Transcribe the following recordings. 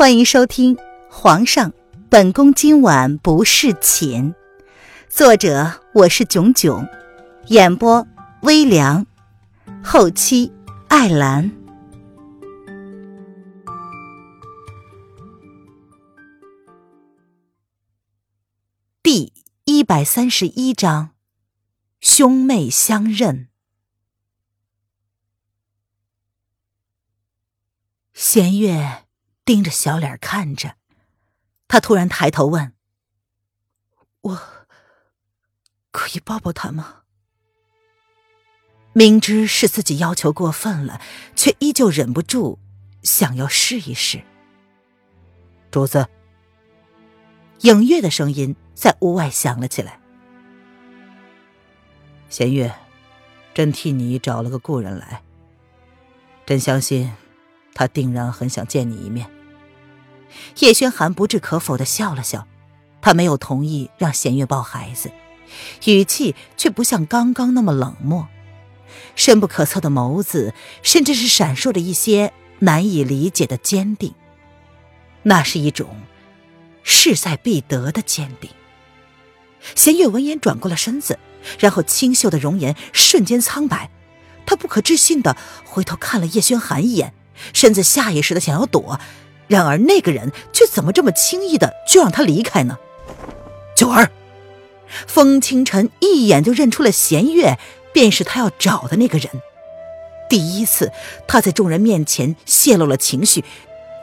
欢迎收听《皇上，本宫今晚不侍寝》，作者我是囧囧，演播微凉，后期艾兰。第一百三十一章，兄妹相认。弦月。盯着小脸看着，他突然抬头问：“我可以抱抱他吗？”明知是自己要求过分了，却依旧忍不住想要试一试。主子，影月的声音在屋外响了起来。弦月，朕替你找了个故人来。朕相信，他定然很想见你一面。叶轩寒不置可否的笑了笑，他没有同意让弦月抱孩子，语气却不像刚刚那么冷漠，深不可测的眸子甚至是闪烁着一些难以理解的坚定。那是一种势在必得的坚定。弦月闻言转过了身子，然后清秀的容颜瞬间苍白，他不可置信的回头看了叶轩寒一眼，身子下意识的想要躲。然而，那个人却怎么这么轻易的就让他离开呢？九儿，风清晨一眼就认出了弦月，便是他要找的那个人。第一次，他在众人面前泄露了情绪，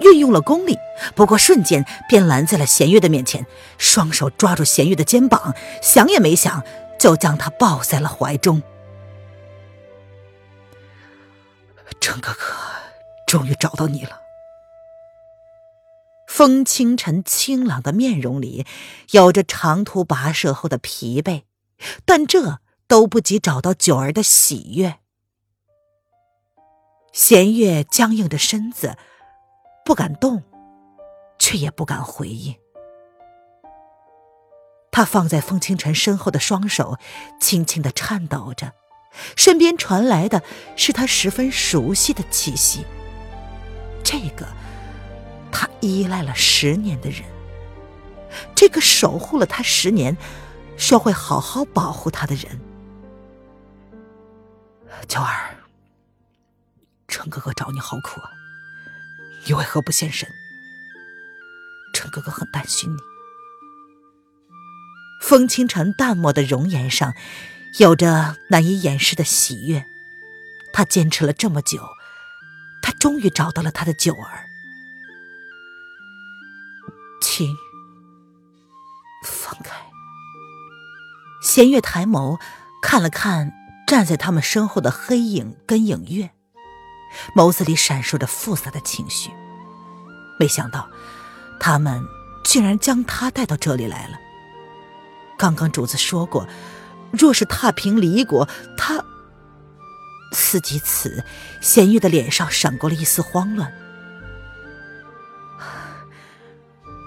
运用了功力，不过瞬间便拦在了弦月的面前，双手抓住弦月的肩膀，想也没想就将他抱在了怀中。程哥哥，终于找到你了。风清晨清朗的面容里，有着长途跋涉后的疲惫，但这都不及找到九儿的喜悦。弦月僵硬的身子不敢动，却也不敢回应。他放在风清晨身后的双手轻轻的颤抖着，身边传来的是他十分熟悉的气息。这个。他依赖了十年的人，这个守护了他十年，说会好好保护他的人。九儿，陈哥哥找你好苦啊，你为何不现身？陈哥哥很担心你。风清晨淡漠的容颜上，有着难以掩饰的喜悦。他坚持了这么久，终于找到了他的九儿。请放开。弦月抬眸看了看站在他们身后的黑影跟影月，眸子里闪烁着复杂的情绪。没想到，他们竟然将他带到这里来了。刚刚主子说过，若是踏平离国，他……此及此，贤玉的脸上闪过了一丝慌乱。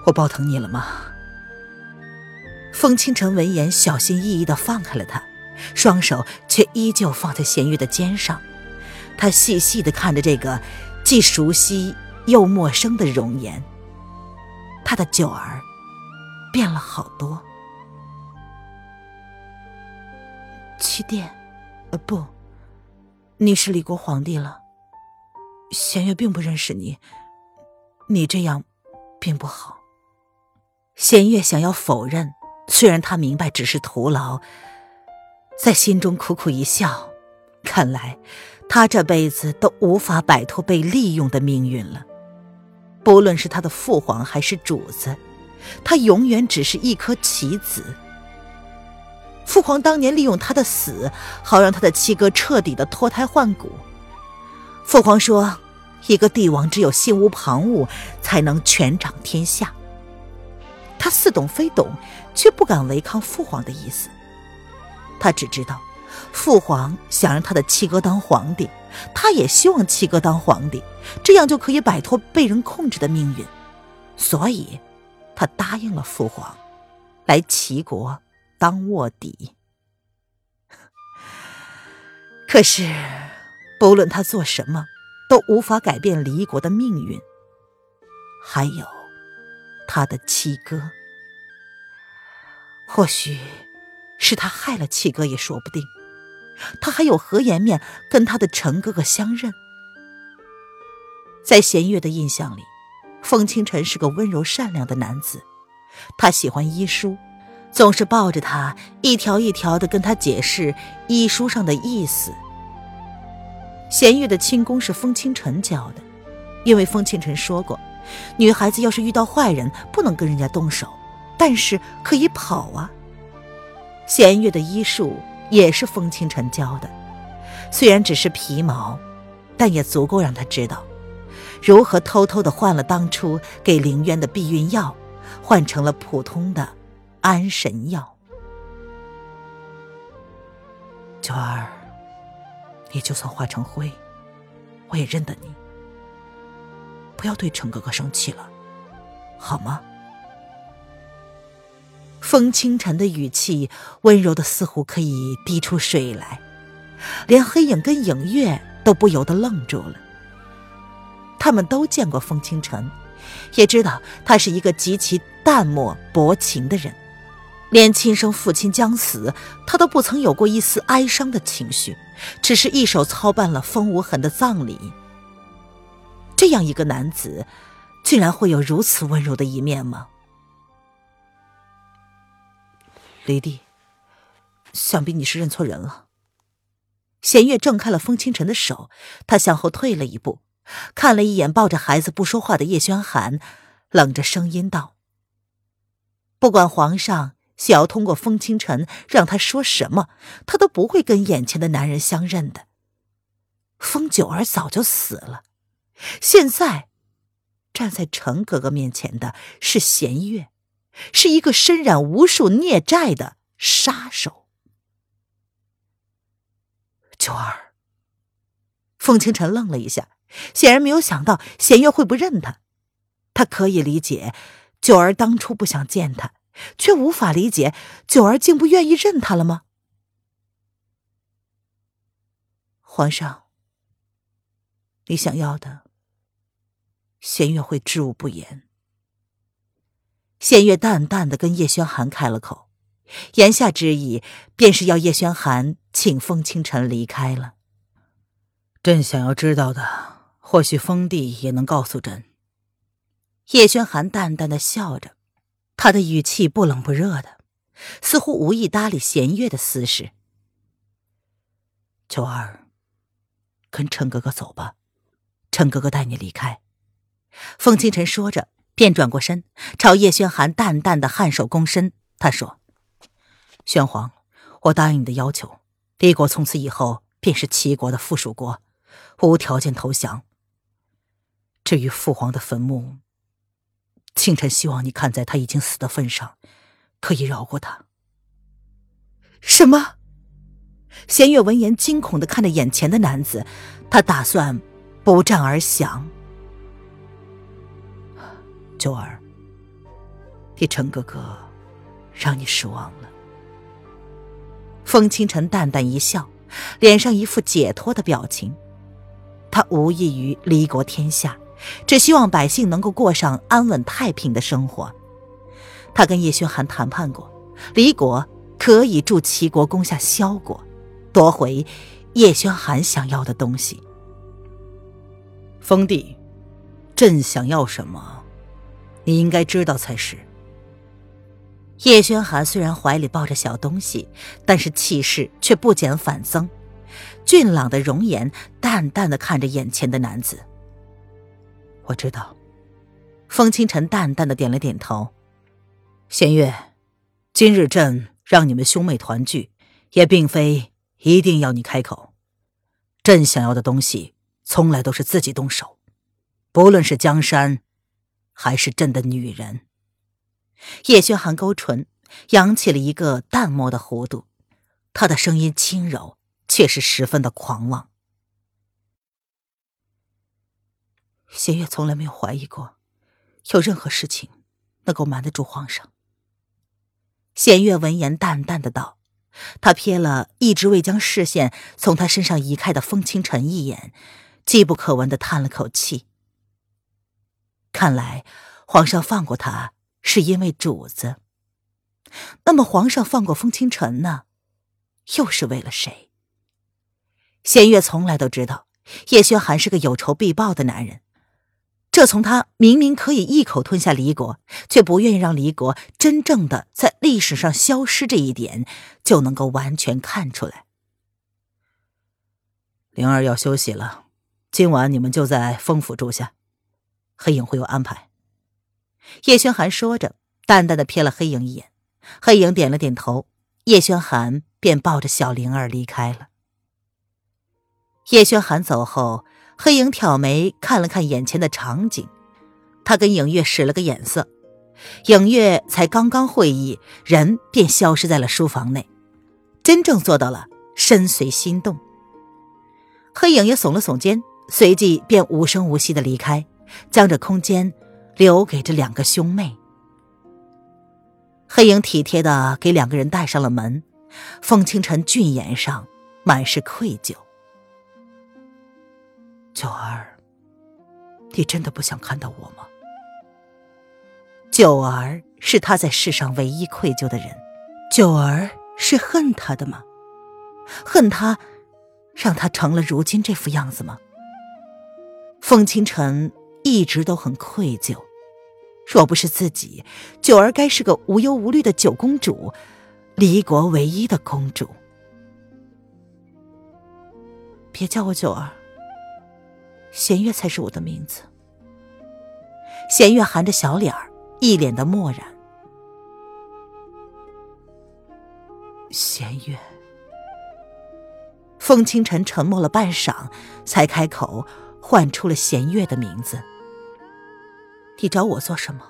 我抱疼你了吗？风清晨闻言，小心翼翼的放开了他，双手却依旧放在贤玉的肩上。他细细的看着这个既熟悉又陌生的容颜。他的九儿变了好多。七殿，呃，不，你是李国皇帝了。弦月并不认识你，你这样并不好。弦月想要否认，虽然他明白只是徒劳，在心中苦苦一笑。看来他这辈子都无法摆脱被利用的命运了。不论是他的父皇还是主子，他永远只是一颗棋子。父皇当年利用他的死，好让他的七哥彻底的脱胎换骨。父皇说，一个帝王只有心无旁骛，才能权掌天下。他似懂非懂，却不敢违抗父皇的意思。他只知道，父皇想让他的七哥当皇帝，他也希望七哥当皇帝，这样就可以摆脱被人控制的命运。所以，他答应了父皇，来齐国当卧底。可是，不论他做什么，都无法改变离国的命运。还有他的七哥。或许是他害了七哥也说不定。他还有何颜面跟他的陈哥哥相认？在弦月的印象里，风清晨是个温柔善良的男子。他喜欢医书，总是抱着他一条一条的跟他解释医书上的意思。弦月的轻功是风清晨教的，因为风清晨说过，女孩子要是遇到坏人，不能跟人家动手，但是可以跑啊。弦月的医术。也是风清晨教的，虽然只是皮毛，但也足够让他知道，如何偷偷的换了当初给凌渊的避孕药，换成了普通的安神药。九儿，你就算化成灰，我也认得你。不要对程哥哥生气了，好吗？风清晨的语气温柔的似乎可以滴出水来，连黑影跟影月都不由得愣住了。他们都见过风清晨，也知道他是一个极其淡漠薄情的人，连亲生父亲将死，他都不曾有过一丝哀伤的情绪，只是一手操办了风无痕的葬礼。这样一个男子，竟然会有如此温柔的一面吗？离帝，想必你是认错人了。弦月挣开了风清晨的手，他向后退了一步，看了一眼抱着孩子不说话的叶轩寒，冷着声音道：“不管皇上想要通过风清晨让他说什么，他都不会跟眼前的男人相认的。风九儿早就死了，现在站在程哥哥面前的是弦月。”是一个身染无数孽债的杀手。九儿，风清晨愣了一下，显然没有想到弦月会不认他。他可以理解九儿当初不想见他，却无法理解九儿竟不愿意认他了吗？皇上，你想要的，弦月会知无不言。仙月淡淡的跟叶轩寒开了口，言下之意便是要叶轩寒请风清晨离开了。朕想要知道的，或许封帝也能告诉朕。叶轩寒淡淡的笑着，他的语气不冷不热的，似乎无意搭理弦月的私事。秋儿，跟陈哥哥走吧，陈哥哥带你离开。风清晨说着。便转过身，朝叶轩寒淡淡的颔首躬身。他说：“宣皇，我答应你的要求，帝国从此以后便是齐国的附属国，无条件投降。至于父皇的坟墓，清晨希望你看在他已经死的份上，可以饶过他。”什么？弦月闻言惊恐的看着眼前的男子，他打算不战而降。九儿，你陈哥哥让你失望了。风清晨淡淡一笑，脸上一副解脱的表情。他无异于离国天下，只希望百姓能够过上安稳太平的生活。他跟叶宣寒谈判过，离国可以助齐国攻下萧国，夺回叶宣寒想要的东西。封地，朕想要什么？你应该知道才是。叶宣寒虽然怀里抱着小东西，但是气势却不减反增，俊朗的容颜，淡淡的看着眼前的男子。我知道。风清晨淡淡的点了点头。弦月，今日朕让你们兄妹团聚，也并非一定要你开口。朕想要的东西，从来都是自己动手，不论是江山。还是朕的女人。叶轩寒勾唇，扬起了一个淡漠的弧度，他的声音轻柔，却是十分的狂妄。弦月从来没有怀疑过，有任何事情能够瞒得住皇上。弦月闻言，淡淡的道：“他瞥了一直未将视线从他身上移开的风清晨一眼，既不可闻的叹了口气。”看来，皇上放过他是因为主子。那么，皇上放过风清晨呢？又是为了谁？弦月从来都知道叶轩寒是个有仇必报的男人，这从他明明可以一口吞下离国，却不愿意让离国真正的在历史上消失这一点，就能够完全看出来。灵儿要休息了，今晚你们就在丰府住下，黑影会有安排。叶轩寒说着，淡淡的瞥了黑影一眼，黑影点了点头，叶轩寒便抱着小灵儿离开了。叶轩寒走后，黑影挑眉看了看眼前的场景，他跟影月使了个眼色，影月才刚刚会意，人便消失在了书房内，真正做到了身随心动。黑影也耸了耸肩，随即便无声无息的离开，将这空间留给这两个兄妹。黑影体贴的给两个人带上了门，风清晨俊颜上满是愧疚。九儿，你真的不想看到我吗？九儿是他在世上唯一愧疚的人。九儿是恨他的吗？恨他，让他成了如今这副样子吗？风清晨一直都很愧疚。若不是自己，九儿该是个无忧无虑的九公主，离国唯一的公主。别叫我九儿。弦月才是我的名字。弦月含着小脸儿，一脸的漠然。弦月。风清晨沉默了半晌，才开口唤出了弦月的名字。你找我做什么？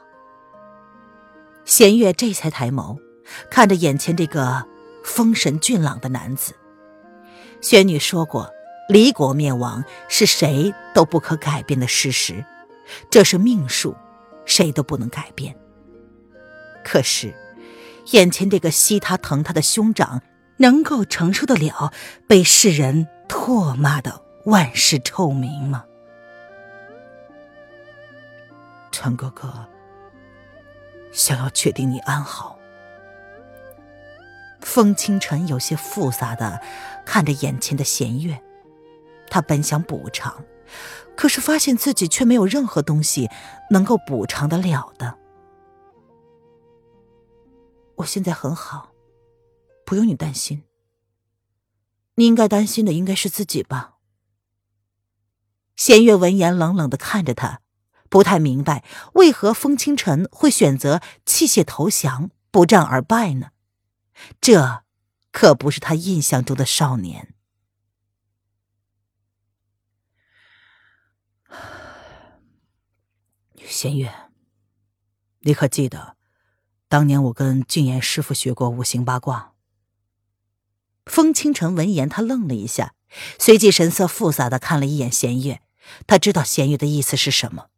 弦月这才抬眸，看着眼前这个风神俊朗的男子。玄女说过。离国灭亡是谁都不可改变的事实，这是命数，谁都不能改变。可是，眼前这个吸他疼他的兄长，能够承受得了被世人唾骂的万世臭名吗？陈哥哥想要确定你安好。风清晨有些复杂的看着眼前的弦月。他本想补偿，可是发现自己却没有任何东西能够补偿得了的。我现在很好，不用你担心。你应该担心的应该是自己吧？弦月闻言冷冷的看着他，不太明白为何风清晨会选择弃械投降，不战而败呢？这可不是他印象中的少年。弦月，你可记得，当年我跟俊言师傅学过五行八卦？风清晨闻言，他愣了一下，随即神色复杂的看了一眼弦月。他知道弦月的意思是什么。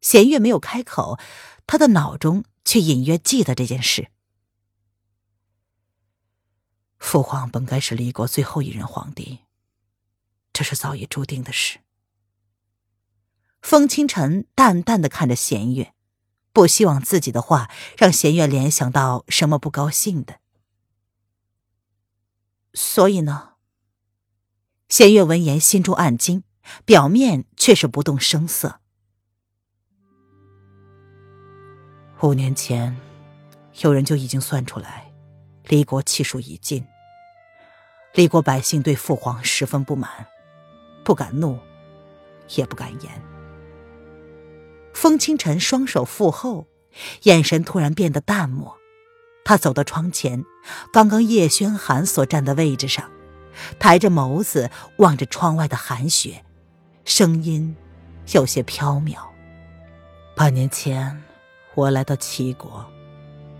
弦月没有开口，他的脑中却隐约记得这件事。父皇本该是离国最后一任皇帝，这是早已注定的事。风清晨淡淡的看着弦月，不希望自己的话让弦月联想到什么不高兴的。所以呢？弦月闻言心中暗惊，表面却是不动声色。五年前，有人就已经算出来，离国气数已尽。离国百姓对父皇十分不满，不敢怒，也不敢言。风清晨双手负后，眼神突然变得淡漠。他走到窗前，刚刚叶轩寒所站的位置上，抬着眸子望着窗外的寒雪，声音有些飘渺。半年前，我来到齐国，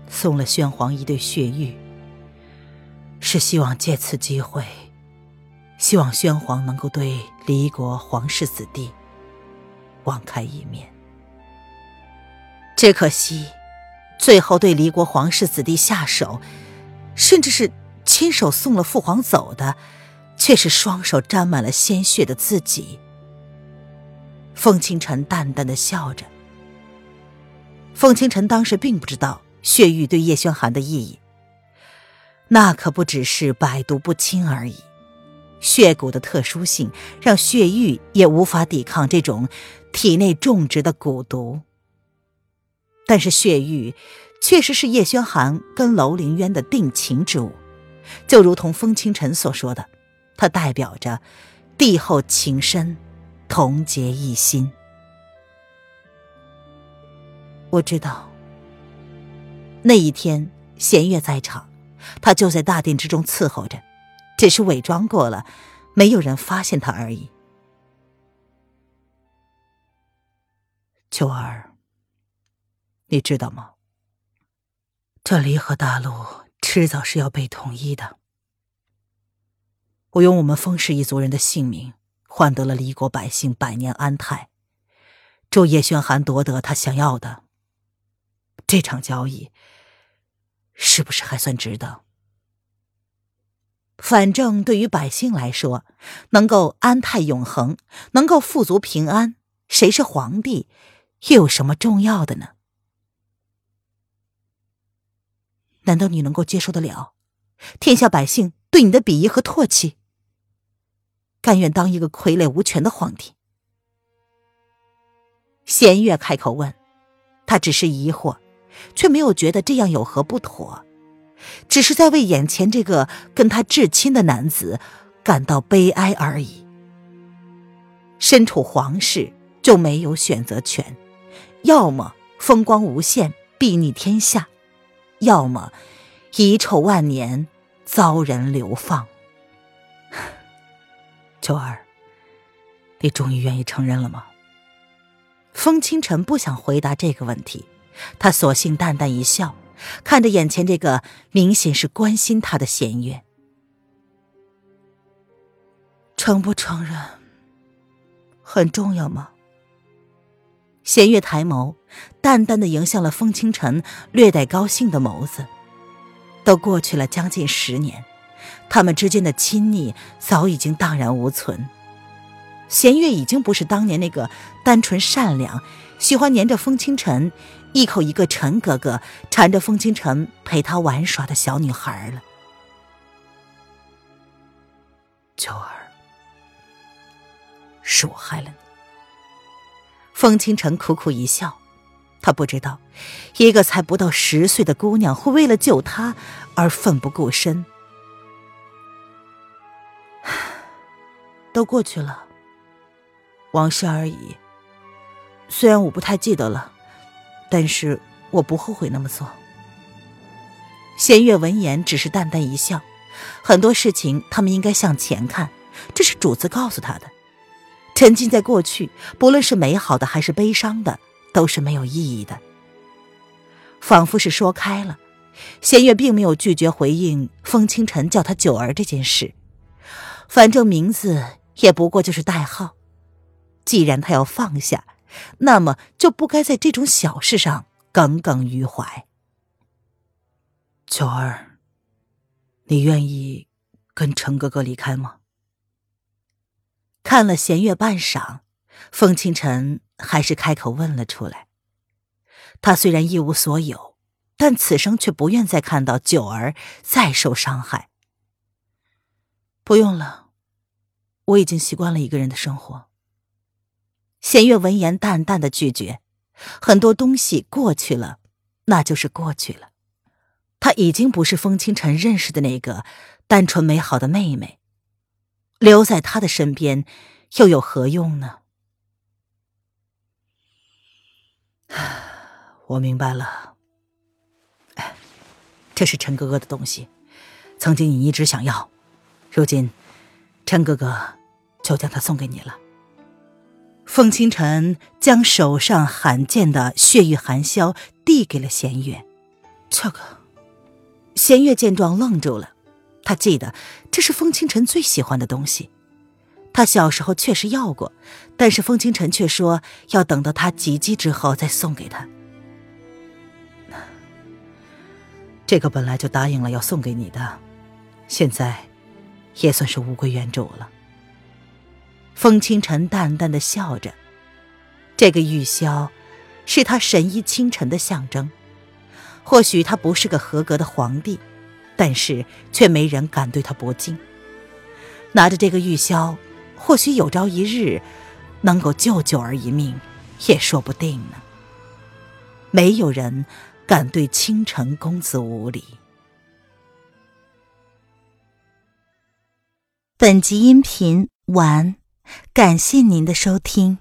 送了宣皇一对血玉，是希望借此机会，希望宣皇能够对离国皇室子弟网开一面。只可惜，最后对离国皇室子弟下手，甚至是亲手送了父皇走的，却是双手沾满了鲜血的自己。风清晨淡淡的笑着，风清晨当时并不知道血玉对叶轩寒的意义，那可不只是百毒不侵而已。血蛊的特殊性让血玉也无法抵抗这种体内种植的蛊毒。但是血玉确实是叶轩寒跟楼凌渊的定情之物，就如同风清晨所说的，它代表着帝后情深，同结一心。我知道，那一天弦月在场，他就在大殿之中伺候着，只是伪装过了，没有人发现他而已。秋儿，你知道吗？这离合大陆迟早是要被统一的。我用我们风氏一族人的性命，换得了离国百姓百年安泰，祝叶宣寒夺得他想要的。这场交易是不是还算值得？反正对于百姓来说，能够安泰永恒，能够富足平安，谁是皇帝，又有什么重要的呢？难道你能够接受得了天下百姓对你的鄙夷和唾弃？甘愿当一个傀儡无权的皇帝？弦月开口问，他只是疑惑。却没有觉得这样有何不妥，只是在为眼前这个跟他至亲的男子感到悲哀而已。身处皇室就没有选择权，要么风光无限，睥睨天下，要么遗臭万年，遭人流放。秋儿，你终于愿意承认了吗？风清晨不想回答这个问题。他索性淡淡一笑，看着眼前这个明显是关心他的弦月。承不承认很重要吗？弦月抬眸，淡淡的迎向了风清晨略带高兴的眸子。都过去了将近十年，他们之间的亲昵早已经荡然无存。弦月已经不是当年那个单纯善良、喜欢黏着风清晨。一口一个陈哥哥，缠着风清晨陪他玩耍的小女孩了。秋儿，是我害了你。风清晨苦苦一笑，他不知道，一个才不到十岁的姑娘会为了救他而奋不顾身。都过去了，往事而已。虽然我不太记得了。但是我不后悔那么做。弦月闻言只是淡淡一笑，很多事情他们应该向前看，这是主子告诉他的。沉浸在过去，不论是美好的还是悲伤的，都是没有意义的。仿佛是说开了，弦月并没有拒绝回应风清晨叫他九儿这件事。反正名字也不过就是代号，既然他要放下。那么就不该在这种小事上耿耿于怀。九儿，你愿意跟陈哥哥离开吗？看了弦月半晌，风清晨还是开口问了出来。他虽然一无所有，但此生却不愿再看到九儿再受伤害。不用了，我已经习惯了一个人的生活。弦月闻言，淡淡的拒绝。很多东西过去了，那就是过去了。她已经不是风清晨认识的那个单纯美好的妹妹，留在他的身边又有何用呢？我明白了。这是陈哥哥的东西，曾经你一直想要，如今陈哥哥就将它送给你了。风清晨将手上罕见的血玉含箫递给了弦月，这个，弦月见状愣住了。他记得这是风清晨最喜欢的东西，他小时候确实要过，但是风清晨却说要等到他及笄之后再送给他。这个本来就答应了要送给你的，现在也算是物归原主了。风清晨淡淡的笑着，这个玉箫是他神医清晨的象征。或许他不是个合格的皇帝，但是却没人敢对他薄敬。拿着这个玉箫，或许有朝一日能够救九儿一命，也说不定呢。没有人敢对倾城公子无礼。本集音频完，感谢您的收听。